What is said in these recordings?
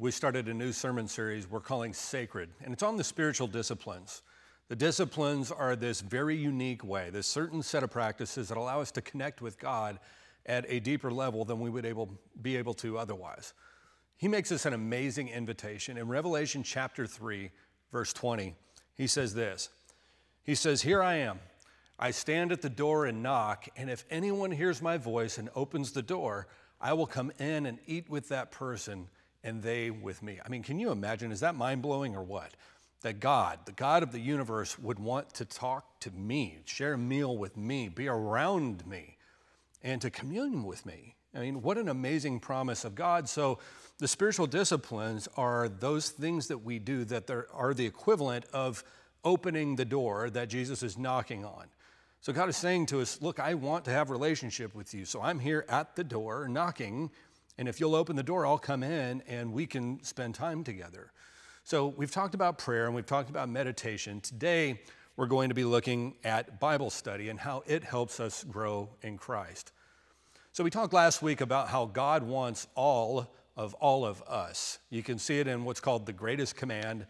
We started a new sermon series we're calling Sacred, and it's on the spiritual disciplines. The disciplines are this very unique way, this certain set of practices that allow us to connect with God at a deeper level than we would able, be able to otherwise. He makes us an amazing invitation. In Revelation chapter 3, verse 20, he says this He says, Here I am. I stand at the door and knock, and if anyone hears my voice and opens the door, I will come in and eat with that person and they with me. I mean, can you imagine? Is that mind blowing or what? That God, the God of the universe, would want to talk to me, share a meal with me, be around me, and to commune with me. I mean, what an amazing promise of God. So, the spiritual disciplines are those things that we do that are the equivalent of opening the door that Jesus is knocking on. So God is saying to us, Look, I want to have relationship with you. So I'm here at the door knocking. And if you'll open the door, I'll come in and we can spend time together. So we've talked about prayer and we've talked about meditation. Today, we're going to be looking at Bible study and how it helps us grow in Christ. So we talked last week about how God wants all of all of us. You can see it in what's called the greatest command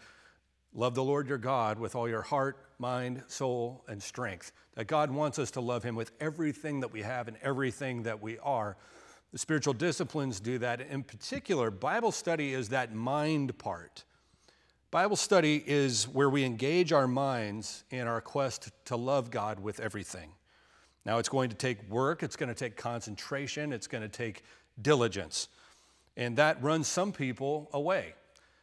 love the Lord your God with all your heart, mind, soul, and strength. That God wants us to love Him with everything that we have and everything that we are. The spiritual disciplines do that. In particular, Bible study is that mind part. Bible study is where we engage our minds in our quest to love God with everything. Now, it's going to take work, it's going to take concentration, it's going to take diligence. And that runs some people away.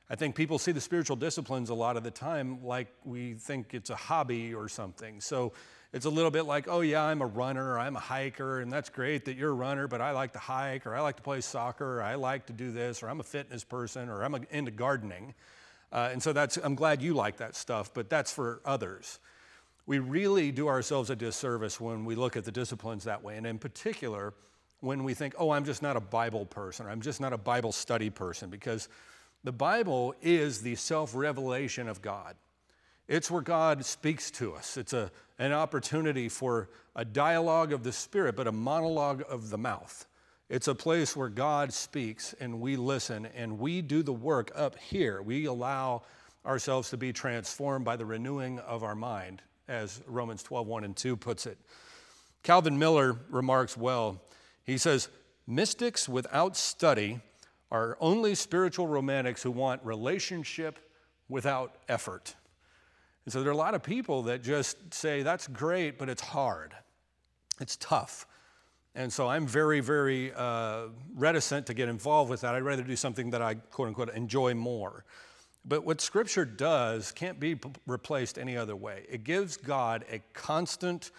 I think people see the spiritual disciplines a lot of the time like we think it's a hobby or something. So it's a little bit like, oh, yeah, I'm a runner, or I'm a hiker, and that's great that you're a runner, but I like to hike, or I like to play soccer, or I like to do this, or I'm a fitness person, or I'm into gardening. Uh, and so that's, I'm glad you like that stuff, but that's for others. We really do ourselves a disservice when we look at the disciplines that way, and in particular, when we think, oh, I'm just not a Bible person, or I'm just not a Bible study person, because the Bible is the self revelation of God. It's where God speaks to us. It's a, an opportunity for a dialogue of the Spirit, but a monologue of the mouth. It's a place where God speaks and we listen and we do the work up here. We allow ourselves to be transformed by the renewing of our mind, as Romans 12, 1 and 2 puts it. Calvin Miller remarks well. He says, Mystics without study are only spiritual romantics who want relationship without effort. And so there are a lot of people that just say, that's great, but it's hard. It's tough. And so I'm very, very uh, reticent to get involved with that. I'd rather do something that I, quote unquote, enjoy more. But what Scripture does can't be p- replaced any other way. It gives God a constant,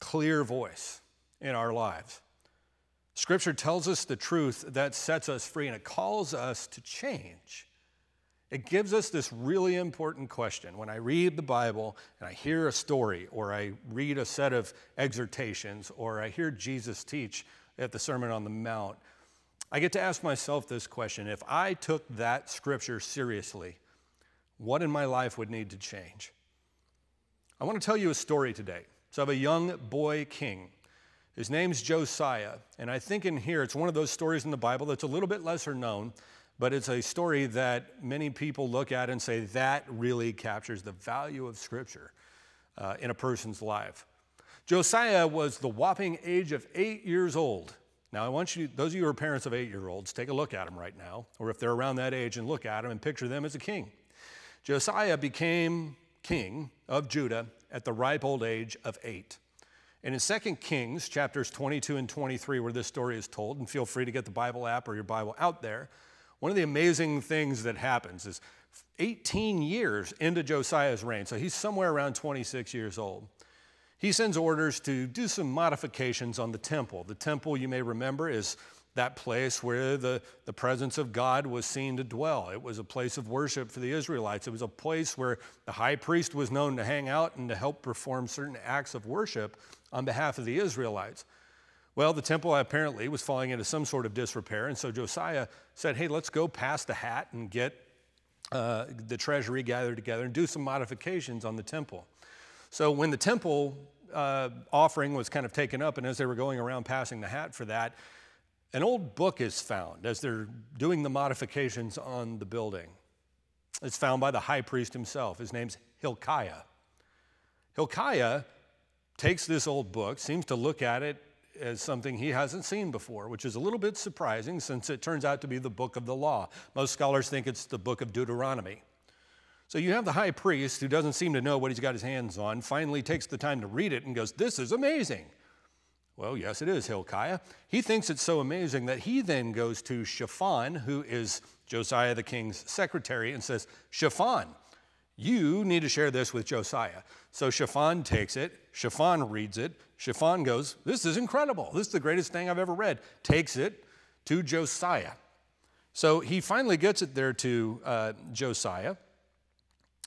clear voice in our lives. Scripture tells us the truth that sets us free and it calls us to change. It gives us this really important question. When I read the Bible and I hear a story, or I read a set of exhortations, or I hear Jesus teach at the Sermon on the Mount, I get to ask myself this question if I took that scripture seriously, what in my life would need to change? I want to tell you a story today. So, of a young boy king his name's Josiah, and I think in here it's one of those stories in the Bible that's a little bit lesser known, but it's a story that many people look at and say that really captures the value of Scripture uh, in a person's life. Josiah was the whopping age of eight years old. Now, I want you, those of you who are parents of eight year olds, take a look at him right now, or if they're around that age, and look at him and picture them as a king. Josiah became king of Judah at the ripe old age of eight. And in 2 Kings, chapters 22 and 23, where this story is told, and feel free to get the Bible app or your Bible out there, one of the amazing things that happens is 18 years into Josiah's reign, so he's somewhere around 26 years old, he sends orders to do some modifications on the temple. The temple, you may remember, is that place where the, the presence of God was seen to dwell. It was a place of worship for the Israelites. It was a place where the high priest was known to hang out and to help perform certain acts of worship on behalf of the Israelites. Well, the temple apparently was falling into some sort of disrepair, and so Josiah said, Hey, let's go past the hat and get uh, the treasury gathered together and do some modifications on the temple. So when the temple uh, offering was kind of taken up, and as they were going around passing the hat for that, an old book is found as they're doing the modifications on the building. It's found by the high priest himself. His name's Hilkiah. Hilkiah takes this old book, seems to look at it as something he hasn't seen before, which is a little bit surprising since it turns out to be the book of the law. Most scholars think it's the book of Deuteronomy. So you have the high priest who doesn't seem to know what he's got his hands on, finally takes the time to read it and goes, This is amazing. Well, yes, it is Hilkiah. He thinks it's so amazing that he then goes to Shaphan, who is Josiah the king's secretary, and says, Shaphan, you need to share this with Josiah. So Shaphan takes it, Shaphan reads it, Shaphan goes, This is incredible. This is the greatest thing I've ever read. Takes it to Josiah. So he finally gets it there to uh, Josiah.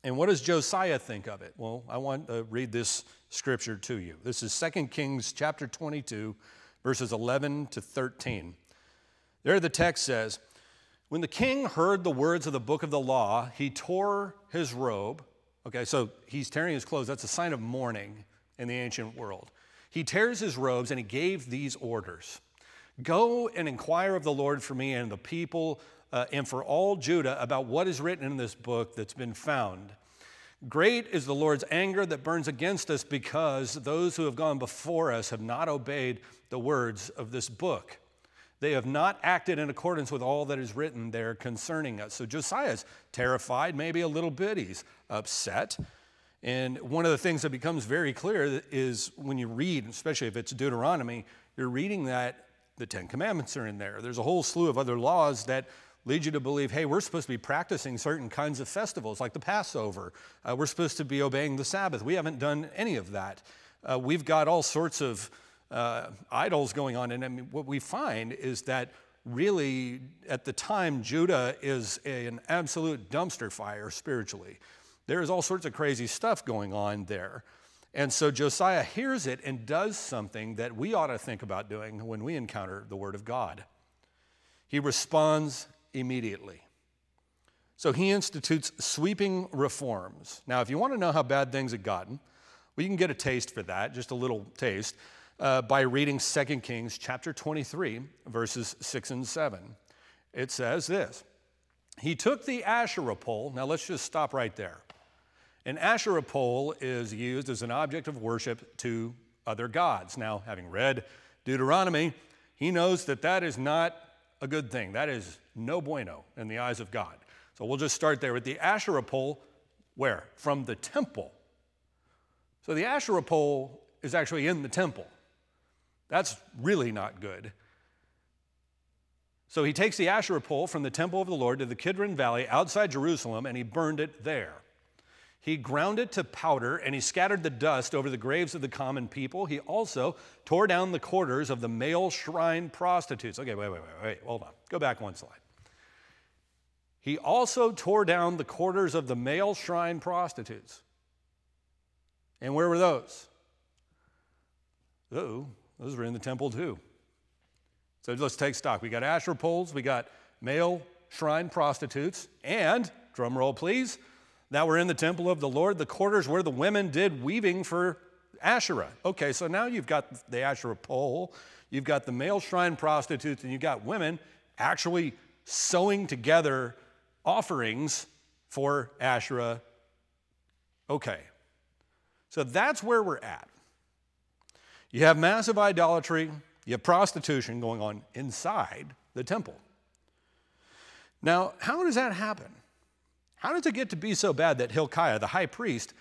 And what does Josiah think of it? Well, I want to read this scripture to you. This is 2 Kings chapter 22, verses 11 to 13. There the text says, When the king heard the words of the book of the law, he tore his robe. Okay, so he's tearing his clothes. That's a sign of mourning in the ancient world. He tears his robes and he gave these orders Go and inquire of the Lord for me and the people uh, and for all Judah about what is written in this book that's been found. Great is the Lord's anger that burns against us because those who have gone before us have not obeyed the words of this book. They have not acted in accordance with all that is written there concerning us. So Josiah's terrified, maybe a little bit. He's upset. And one of the things that becomes very clear is when you read, especially if it's Deuteronomy, you're reading that the Ten Commandments are in there. There's a whole slew of other laws that lead you to believe, hey, we're supposed to be practicing certain kinds of festivals like the Passover. Uh, we're supposed to be obeying the Sabbath. We haven't done any of that. Uh, we've got all sorts of uh, idols going on. And I mean, what we find is that really, at the time, Judah is an absolute dumpster fire spiritually. There is all sorts of crazy stuff going on there. And so Josiah hears it and does something that we ought to think about doing when we encounter the Word of God. He responds immediately. So he institutes sweeping reforms. Now, if you want to know how bad things had gotten, we can get a taste for that, just a little taste, uh, by reading 2 Kings chapter 23, verses 6 and 7. It says this He took the Asherah pole. Now, let's just stop right there. An Asherah pole is used as an object of worship to other gods. Now, having read Deuteronomy, he knows that that is not a good thing. That is no bueno in the eyes of God. So we'll just start there with the Asherah pole. Where? From the temple. So the Asherah pole is actually in the temple. That's really not good. So he takes the Asherah pole from the temple of the Lord to the Kidron Valley outside Jerusalem and he burned it there. He ground it to powder and he scattered the dust over the graves of the common people. He also tore down the quarters of the male shrine prostitutes. Okay, wait, wait, wait, wait, hold on. Go back one slide. He also tore down the quarters of the male shrine prostitutes. And where were those? Oh, those were in the temple too. So let's take stock. We got Asherah poles, we got male shrine prostitutes, and, drum roll please, now we're in the temple of the Lord, the quarters where the women did weaving for Asherah. Okay, so now you've got the Asherah pole, you've got the male shrine prostitutes, and you've got women actually sewing together offerings for Asherah. Okay, so that's where we're at. You have massive idolatry, you have prostitution going on inside the temple. Now, how does that happen? How does it get to be so bad that Hilkiah, the high priest,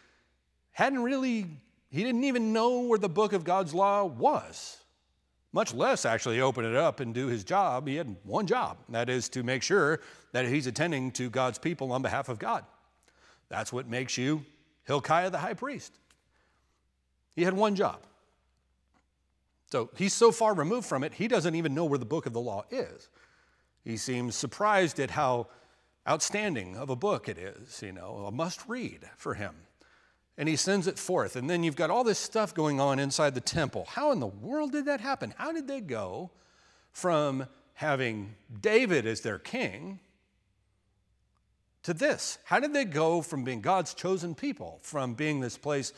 hadn't really, he didn't even know where the book of God's law was? Much less actually open it up and do his job. He had one job, that is to make sure that he's attending to God's people on behalf of God. That's what makes you Hilkiah the high priest. He had one job. So he's so far removed from it, he doesn't even know where the book of the law is. He seems surprised at how outstanding of a book it is, you know, a must read for him. And he sends it forth. And then you've got all this stuff going on inside the temple. How in the world did that happen? How did they go from having David as their king to this? How did they go from being God's chosen people, from being this place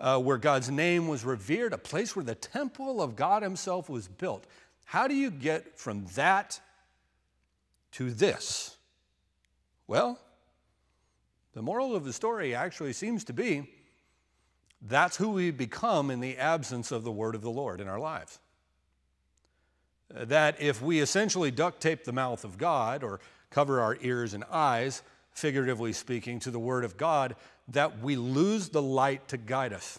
uh, where God's name was revered, a place where the temple of God Himself was built? How do you get from that to this? Well, the moral of the story actually seems to be that's who we become in the absence of the word of the Lord in our lives. Uh, that if we essentially duct tape the mouth of God or cover our ears and eyes, figuratively speaking, to the word of God, that we lose the light to guide us.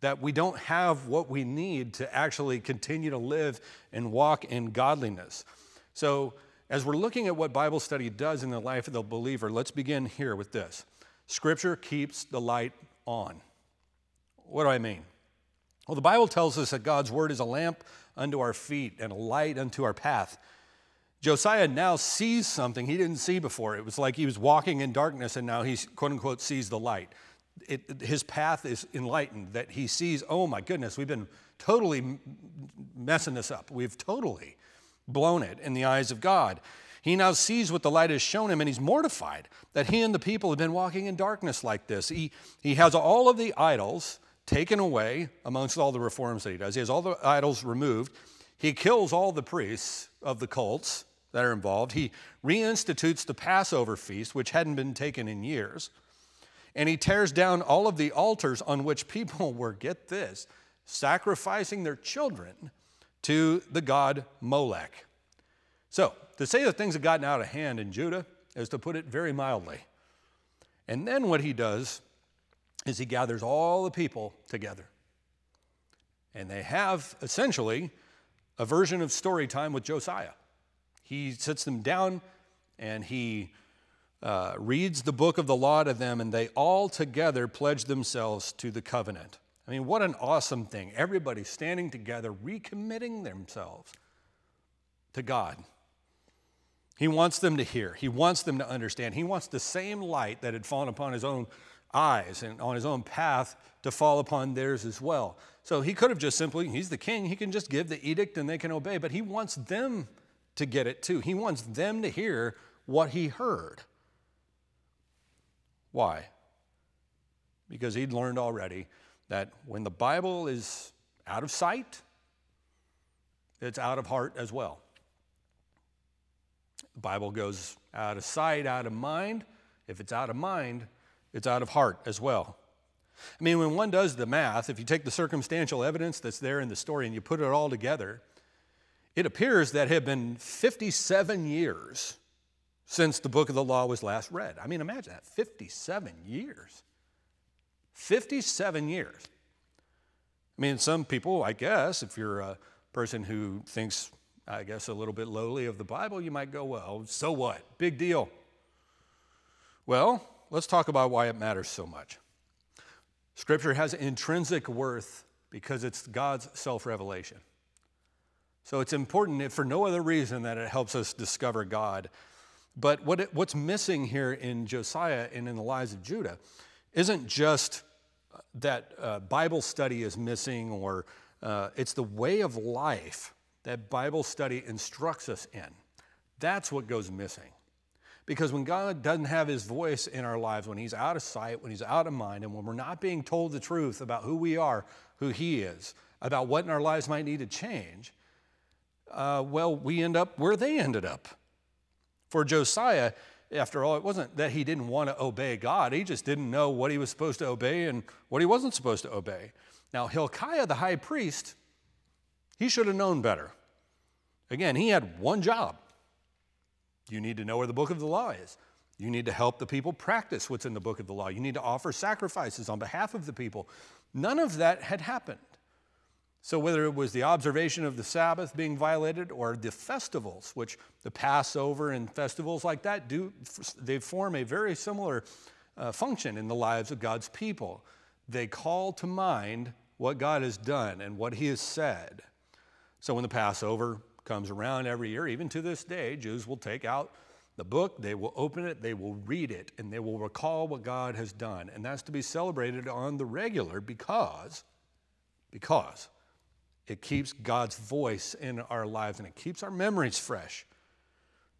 That we don't have what we need to actually continue to live and walk in godliness. So, as we're looking at what Bible study does in the life of the believer, let's begin here with this Scripture keeps the light on. What do I mean? Well, the Bible tells us that God's word is a lamp unto our feet and a light unto our path. Josiah now sees something he didn't see before. It was like he was walking in darkness and now he's, quote unquote, sees the light. It, his path is enlightened, that he sees, oh my goodness, we've been totally messing this up. We've totally blown it in the eyes of God. He now sees what the light has shown him and he's mortified that he and the people have been walking in darkness like this. He, he has all of the idols taken away amongst all the reforms that he does. He has all the idols removed. He kills all the priests of the cults that are involved. He reinstitutes the Passover feast, which hadn't been taken in years. And he tears down all of the altars on which people were, get this, sacrificing their children to the god Molech. So, to say that things have gotten out of hand in Judah is to put it very mildly. And then what he does is he gathers all the people together. And they have essentially a version of story time with Josiah. He sits them down and he uh, reads the book of the law to them, and they all together pledge themselves to the covenant. I mean, what an awesome thing. Everybody standing together, recommitting themselves to God. He wants them to hear, He wants them to understand. He wants the same light that had fallen upon His own eyes and on his own path to fall upon theirs as well. So he could have just simply, he's the king, he can just give the edict and they can obey, but he wants them to get it too. He wants them to hear what he heard. Why? Because he'd learned already that when the Bible is out of sight, it's out of heart as well. The Bible goes out of sight, out of mind. If it's out of mind, it's out of heart as well. I mean, when one does the math, if you take the circumstantial evidence that's there in the story and you put it all together, it appears that it had been 57 years since the book of the law was last read. I mean, imagine that 57 years. 57 years. I mean, some people, I guess, if you're a person who thinks, I guess, a little bit lowly of the Bible, you might go, well, so what? Big deal. Well, let's talk about why it matters so much. Scripture has intrinsic worth because it's God's self revelation. So it's important for no other reason that it helps us discover God. But what it, what's missing here in Josiah and in the lives of Judah isn't just that uh, Bible study is missing, or uh, it's the way of life that Bible study instructs us in. That's what goes missing. Because when God doesn't have his voice in our lives, when he's out of sight, when he's out of mind, and when we're not being told the truth about who we are, who he is, about what in our lives might need to change, uh, well, we end up where they ended up. For Josiah, after all, it wasn't that he didn't want to obey God, he just didn't know what he was supposed to obey and what he wasn't supposed to obey. Now, Hilkiah, the high priest, he should have known better. Again, he had one job you need to know where the book of the law is. You need to help the people practice what's in the book of the law. You need to offer sacrifices on behalf of the people. None of that had happened. So, whether it was the observation of the Sabbath being violated or the festivals, which the Passover and festivals like that do, they form a very similar uh, function in the lives of God's people. They call to mind what God has done and what He has said. So, when the Passover comes around every year, even to this day, Jews will take out the book, they will open it, they will read it, and they will recall what God has done. And that's to be celebrated on the regular because, because it keeps God's voice in our lives and it keeps our memories fresh.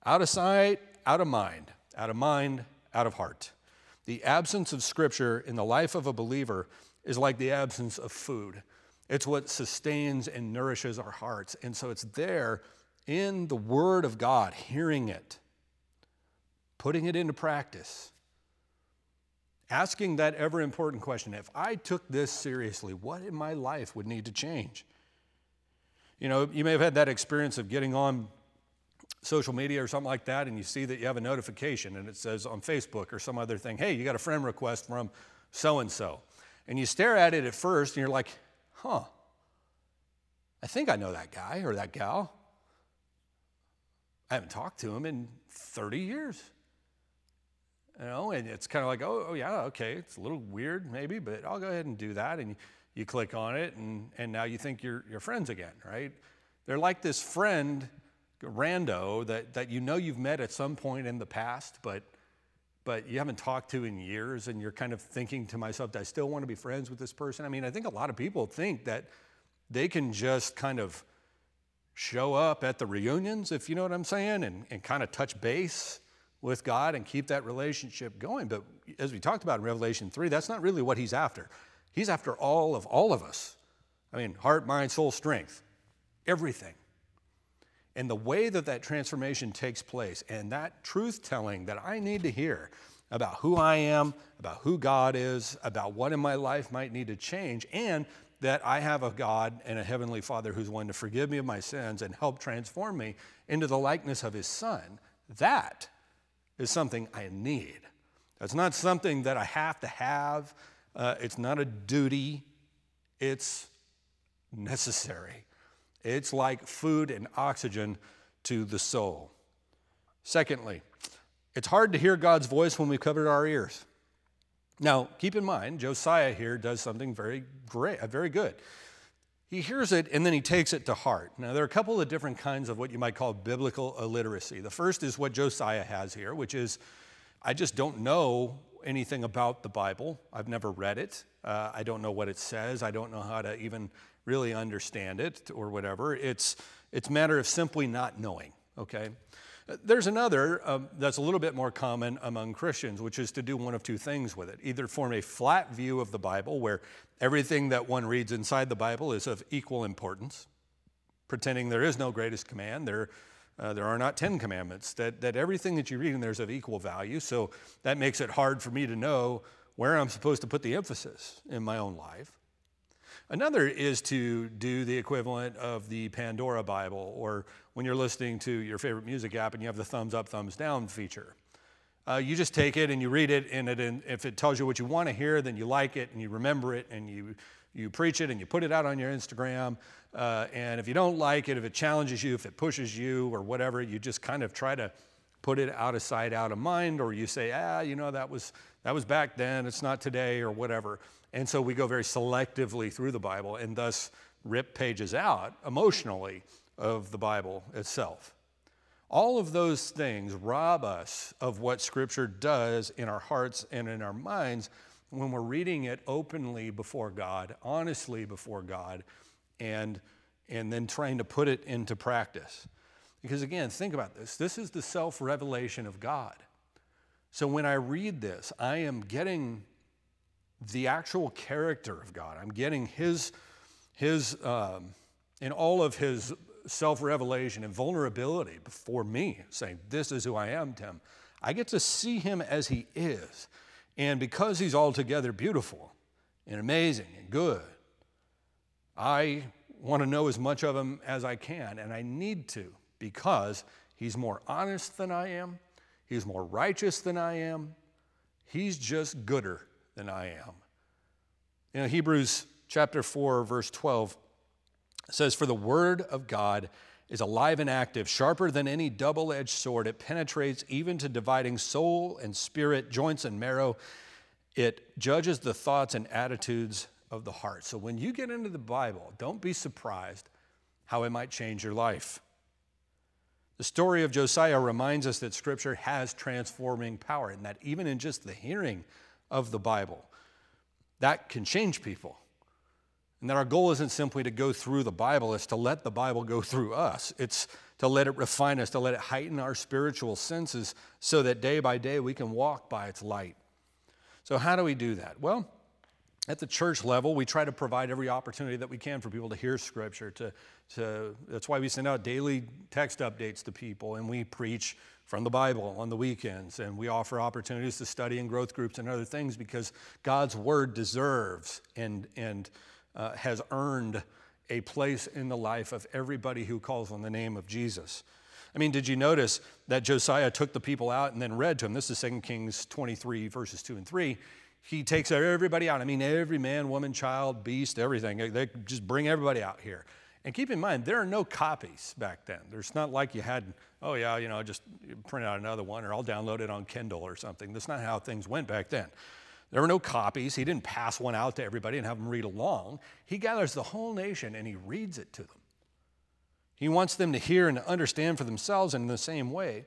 Out of sight, out of mind, out of mind, out of heart. The absence of Scripture in the life of a believer is like the absence of food. It's what sustains and nourishes our hearts. And so it's there in the Word of God, hearing it, putting it into practice, asking that ever important question if I took this seriously, what in my life would need to change? You know, you may have had that experience of getting on social media or something like that, and you see that you have a notification and it says on Facebook or some other thing, hey, you got a friend request from so and so. And you stare at it at first and you're like, huh, I think I know that guy or that gal. I haven't talked to him in 30 years. You know, and it's kind of like, oh, oh, yeah, okay, it's a little weird maybe, but I'll go ahead and do that. And you, click on it, and, and now you think you're, you're friends again, right? They're like this friend, rando, that, that you know you've met at some point in the past, but, but you haven't talked to in years, and you're kind of thinking to myself, do I still want to be friends with this person? I mean, I think a lot of people think that they can just kind of show up at the reunions, if you know what I'm saying, and, and kind of touch base with God and keep that relationship going. But as we talked about in Revelation 3, that's not really what he's after. He's after all of all of us. I mean, heart, mind, soul, strength, everything. And the way that that transformation takes place and that truth telling that I need to hear about who I am, about who God is, about what in my life might need to change, and that I have a God and a heavenly Father who's willing to forgive me of my sins and help transform me into the likeness of his Son. That is something I need. That's not something that I have to have. Uh, it's not a duty. It's necessary. It's like food and oxygen to the soul. Secondly, it's hard to hear God's voice when we've covered our ears. Now, keep in mind, Josiah here does something very great, uh, very good. He hears it and then he takes it to heart. Now, there are a couple of different kinds of what you might call biblical illiteracy. The first is what Josiah has here, which is I just don't know anything about the Bible. I've never read it. Uh, I don't know what it says. I don't know how to even really understand it or whatever. It's it's a matter of simply not knowing. Okay. There's another um, that's a little bit more common among Christians, which is to do one of two things with it. Either form a flat view of the Bible, where everything that one reads inside the Bible is of equal importance, pretending there is no greatest command, there, uh, there are not 10 commandments, that, that everything that you read in there is of equal value. So that makes it hard for me to know where I'm supposed to put the emphasis in my own life. Another is to do the equivalent of the Pandora Bible, or when you're listening to your favorite music app and you have the thumbs up, thumbs down feature. Uh, you just take it and you read it, and, it, and if it tells you what you want to hear, then you like it and you remember it and you, you preach it and you put it out on your Instagram. Uh, and if you don't like it, if it challenges you, if it pushes you or whatever, you just kind of try to put it out of sight, out of mind, or you say, ah, you know, that was, that was back then, it's not today, or whatever. And so we go very selectively through the Bible and thus rip pages out emotionally of the Bible itself. All of those things rob us of what Scripture does in our hearts and in our minds when we're reading it openly before God, honestly before God, and, and then trying to put it into practice. Because again, think about this this is the self revelation of God. So when I read this, I am getting the actual character of God. I'm getting His, His um, in all of His self revelation and vulnerability before me, saying, This is who I am, Tim. I get to see Him as He is. And because He's altogether beautiful and amazing and good, I want to know as much of Him as I can, and I need to because He's more honest than I am, He's more righteous than I am, He's just gooder than I am. You know, Hebrews chapter 4, verse 12 says, For the word of God is alive and active, sharper than any double edged sword. It penetrates even to dividing soul and spirit, joints and marrow. It judges the thoughts and attitudes of the heart. So when you get into the Bible, don't be surprised how it might change your life. The story of Josiah reminds us that Scripture has transforming power, and that even in just the hearing of the Bible. That can change people. And that our goal isn't simply to go through the Bible, it's to let the Bible go through us. It's to let it refine us, to let it heighten our spiritual senses so that day by day we can walk by its light. So, how do we do that? Well, at the church level, we try to provide every opportunity that we can for people to hear Scripture. To, to, that's why we send out daily text updates to people, and we preach from the Bible on the weekends, and we offer opportunities to study in growth groups and other things because God's Word deserves and, and uh, has earned a place in the life of everybody who calls on the name of Jesus. I mean, did you notice that Josiah took the people out and then read to them? This is 2 Kings 23, verses 2 and 3 he takes everybody out. I mean, every man, woman, child, beast, everything. They just bring everybody out here. And keep in mind, there are no copies back then. There's not like you had, oh yeah, you know, just print out another one or I'll download it on Kindle or something. That's not how things went back then. There were no copies. He didn't pass one out to everybody and have them read along. He gathers the whole nation and he reads it to them. He wants them to hear and understand for themselves And in the same way.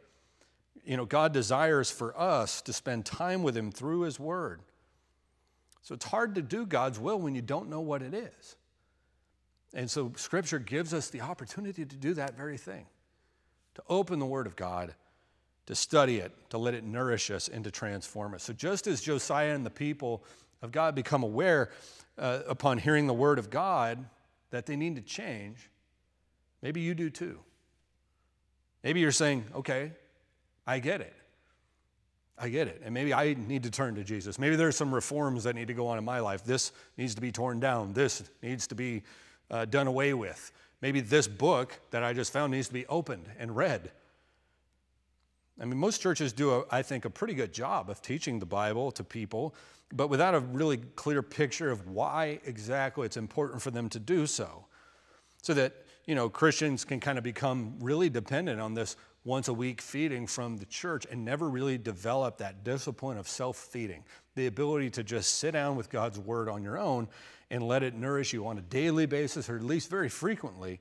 You know, God desires for us to spend time with him through his word so it's hard to do God's will when you don't know what it is. And so Scripture gives us the opportunity to do that very thing to open the Word of God, to study it, to let it nourish us, and to transform us. So just as Josiah and the people of God become aware uh, upon hearing the Word of God that they need to change, maybe you do too. Maybe you're saying, okay, I get it. I get it. And maybe I need to turn to Jesus. Maybe there's some reforms that need to go on in my life. This needs to be torn down. This needs to be uh, done away with. Maybe this book that I just found needs to be opened and read. I mean, most churches do, a, I think, a pretty good job of teaching the Bible to people, but without a really clear picture of why exactly it's important for them to do so. So that, you know, Christians can kind of become really dependent on this once a week feeding from the church and never really develop that discipline of self feeding, the ability to just sit down with God's word on your own and let it nourish you on a daily basis or at least very frequently.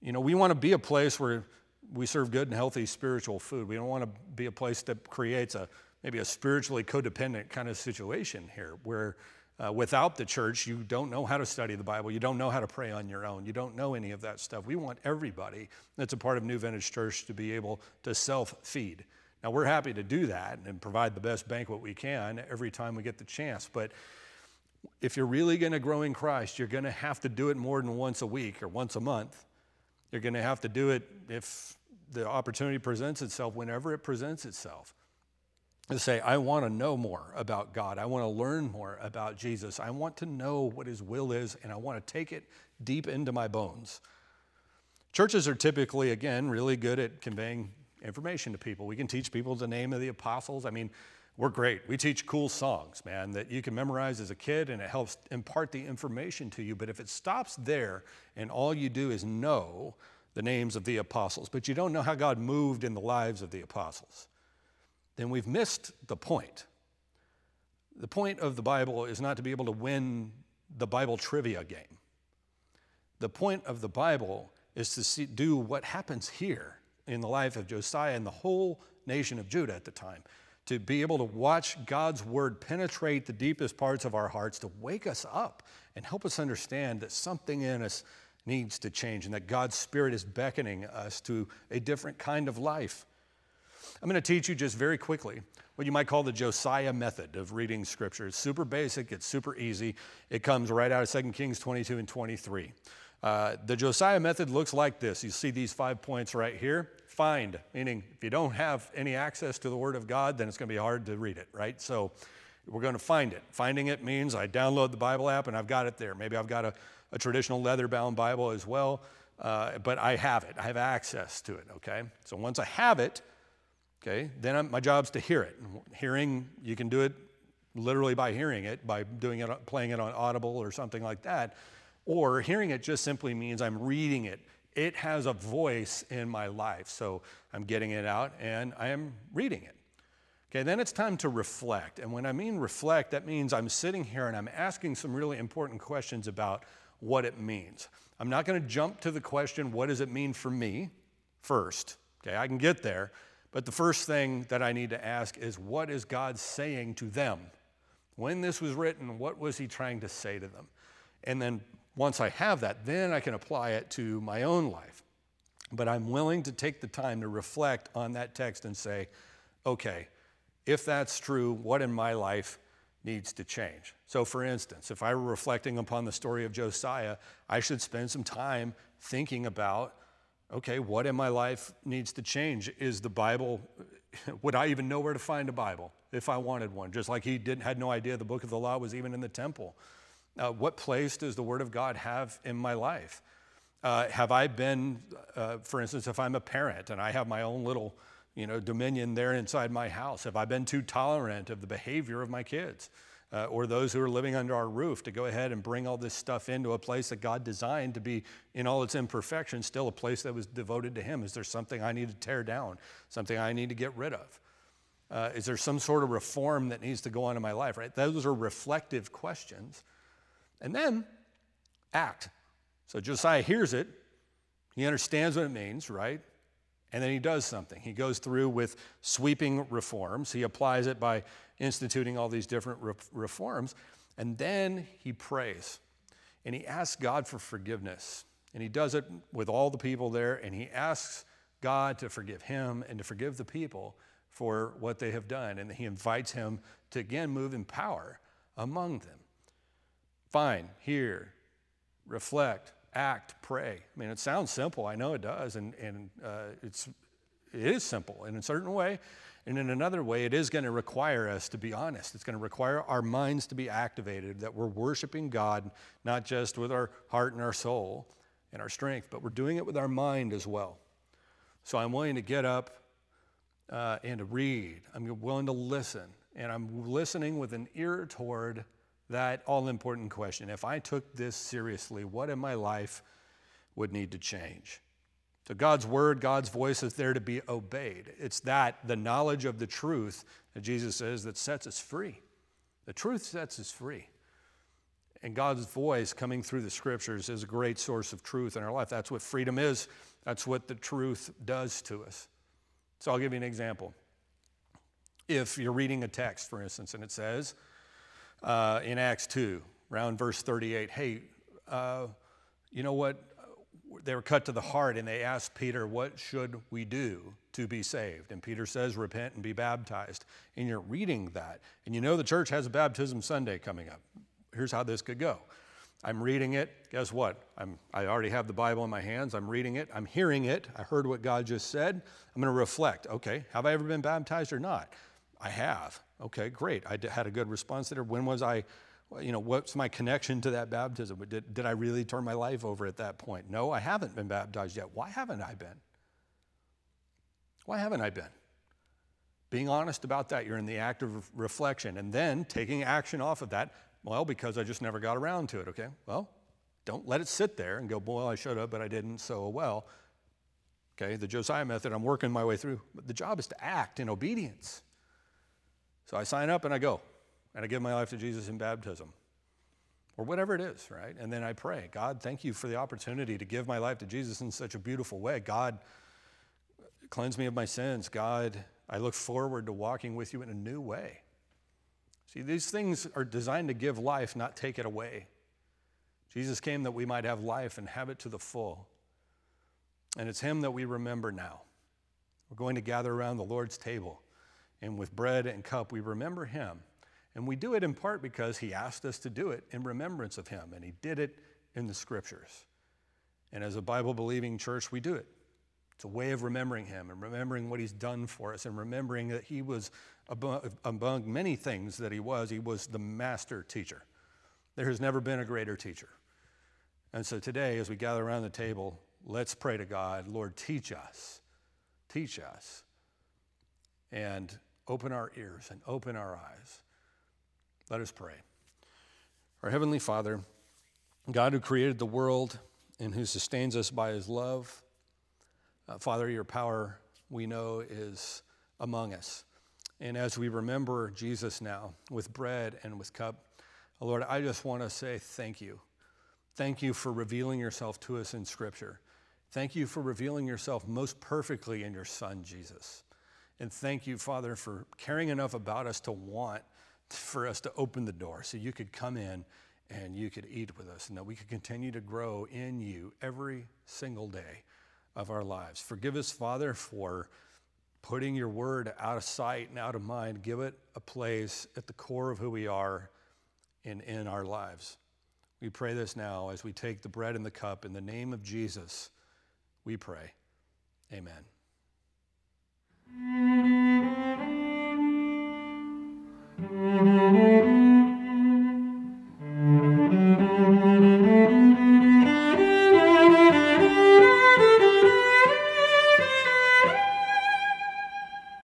You know, we want to be a place where we serve good and healthy spiritual food. We don't want to be a place that creates a maybe a spiritually codependent kind of situation here where uh, without the church, you don't know how to study the Bible. You don't know how to pray on your own. You don't know any of that stuff. We want everybody that's a part of New Vintage Church to be able to self feed. Now, we're happy to do that and provide the best banquet we can every time we get the chance. But if you're really going to grow in Christ, you're going to have to do it more than once a week or once a month. You're going to have to do it if the opportunity presents itself, whenever it presents itself to say, I want to know more about God. I want to learn more about Jesus. I want to know what His will is, and I want to take it deep into my bones. Churches are typically, again, really good at conveying information to people. We can teach people the name of the apostles. I mean, we're great. We teach cool songs, man, that you can memorize as a kid and it helps impart the information to you. But if it stops there and all you do is know the names of the apostles, but you don't know how God moved in the lives of the apostles, then we've missed the point. The point of the Bible is not to be able to win the Bible trivia game. The point of the Bible is to see, do what happens here in the life of Josiah and the whole nation of Judah at the time. To be able to watch God's word penetrate the deepest parts of our hearts, to wake us up and help us understand that something in us needs to change and that God's Spirit is beckoning us to a different kind of life. I'm going to teach you just very quickly what you might call the Josiah method of reading scripture. It's super basic, it's super easy. It comes right out of 2 Kings 22 and 23. Uh, the Josiah method looks like this. You see these five points right here. Find, meaning if you don't have any access to the Word of God, then it's going to be hard to read it, right? So we're going to find it. Finding it means I download the Bible app and I've got it there. Maybe I've got a, a traditional leather bound Bible as well, uh, but I have it. I have access to it, okay? So once I have it, Okay, then I'm, my job's to hear it. Hearing, you can do it literally by hearing it, by doing it, playing it on Audible or something like that. Or hearing it just simply means I'm reading it. It has a voice in my life. So I'm getting it out and I am reading it. Okay, then it's time to reflect. And when I mean reflect, that means I'm sitting here and I'm asking some really important questions about what it means. I'm not going to jump to the question, what does it mean for me first? Okay, I can get there. But the first thing that I need to ask is what is God saying to them? When this was written, what was He trying to say to them? And then once I have that, then I can apply it to my own life. But I'm willing to take the time to reflect on that text and say, okay, if that's true, what in my life needs to change. So, for instance, if I were reflecting upon the story of Josiah, I should spend some time thinking about okay, what in my life needs to change? Is the Bible, would I even know where to find a Bible if I wanted one? Just like he didn't, had no idea the book of the law was even in the temple. Uh, what place does the Word of God have in my life? Uh, have I been, uh, for instance, if I'm a parent and I have my own little, you know, dominion there inside my house, have I been too tolerant of the behavior of my kids? uh, or those who are living under our roof to go ahead and bring all this stuff into a place that God designed to be, in all its imperfections, still a place that was devoted to Him? Is there something I need to tear down, something I need to get rid of? Uh, is there some sort of reform that needs to go on in my life, right? Those are reflective questions. And then act. So Josiah hears it, he understands what it means, right? And then he does something. He goes through with sweeping reforms. He applies it by instituting all these different re- reforms. And then he prays and he asks God for forgiveness. And he does it with all the people there. And he asks God to forgive him and to forgive the people for what they have done. And he invites him to again move in power among them. Fine, hear, reflect, act, pray. I mean, it sounds simple. I know it does. And, and uh, it's, it is simple in a certain way. And in another way, it is going to require us to be honest. It's going to require our minds to be activated, that we're worshiping God, not just with our heart and our soul and our strength, but we're doing it with our mind as well. So I'm willing to get up uh, and to read. I'm willing to listen. And I'm listening with an ear toward that all important question. If I took this seriously, what in my life would need to change? So God's word, God's voice is there to be obeyed. It's that, the knowledge of the truth that Jesus says, that sets us free. The truth sets us free. And God's voice coming through the scriptures is a great source of truth in our life. That's what freedom is. That's what the truth does to us. So I'll give you an example. If you're reading a text, for instance, and it says uh, in Acts 2, around verse 38, hey, uh, you know what? they were cut to the heart and they asked Peter, What should we do to be saved? And Peter says, Repent and be baptized. And you're reading that. And you know the church has a baptism Sunday coming up. Here's how this could go. I'm reading it. Guess what? I'm, I already have the Bible in my hands. I'm reading it. I'm hearing it. I heard what God just said. I'm going to reflect. Okay, have I ever been baptized or not? I have. Okay, great. I had a good response there. When was I you know, what's my connection to that baptism? Did, did I really turn my life over at that point? No, I haven't been baptized yet. Why haven't I been? Why haven't I been? Being honest about that, you're in the act of reflection and then taking action off of that. Well, because I just never got around to it, okay? Well, don't let it sit there and go, boy, I should have, but I didn't, so well. Okay, the Josiah method, I'm working my way through. But the job is to act in obedience. So I sign up and I go and I give my life to Jesus in baptism or whatever it is, right? And then I pray, God, thank you for the opportunity to give my life to Jesus in such a beautiful way. God, cleanse me of my sins. God, I look forward to walking with you in a new way. See, these things are designed to give life, not take it away. Jesus came that we might have life and have it to the full. And it's Him that we remember now. We're going to gather around the Lord's table, and with bread and cup, we remember Him and we do it in part because he asked us to do it in remembrance of him, and he did it in the scriptures. And as a Bible believing church, we do it. It's a way of remembering him and remembering what he's done for us and remembering that he was, among many things that he was, he was the master teacher. There has never been a greater teacher. And so today, as we gather around the table, let's pray to God Lord, teach us, teach us, and open our ears and open our eyes let us pray. Our Heavenly Father, God who created the world and who sustains us by his love, uh, Father, your power we know is among us. And as we remember Jesus now with bread and with cup, uh, Lord, I just want to say thank you. Thank you for revealing yourself to us in Scripture. Thank you for revealing yourself most perfectly in your Son, Jesus. And thank you, Father, for caring enough about us to want for us to open the door so you could come in and you could eat with us and that we could continue to grow in you every single day of our lives. Forgive us, Father, for putting your word out of sight and out of mind. Give it a place at the core of who we are in, in our lives. We pray this now as we take the bread and the cup. In the name of Jesus, we pray. Amen. Música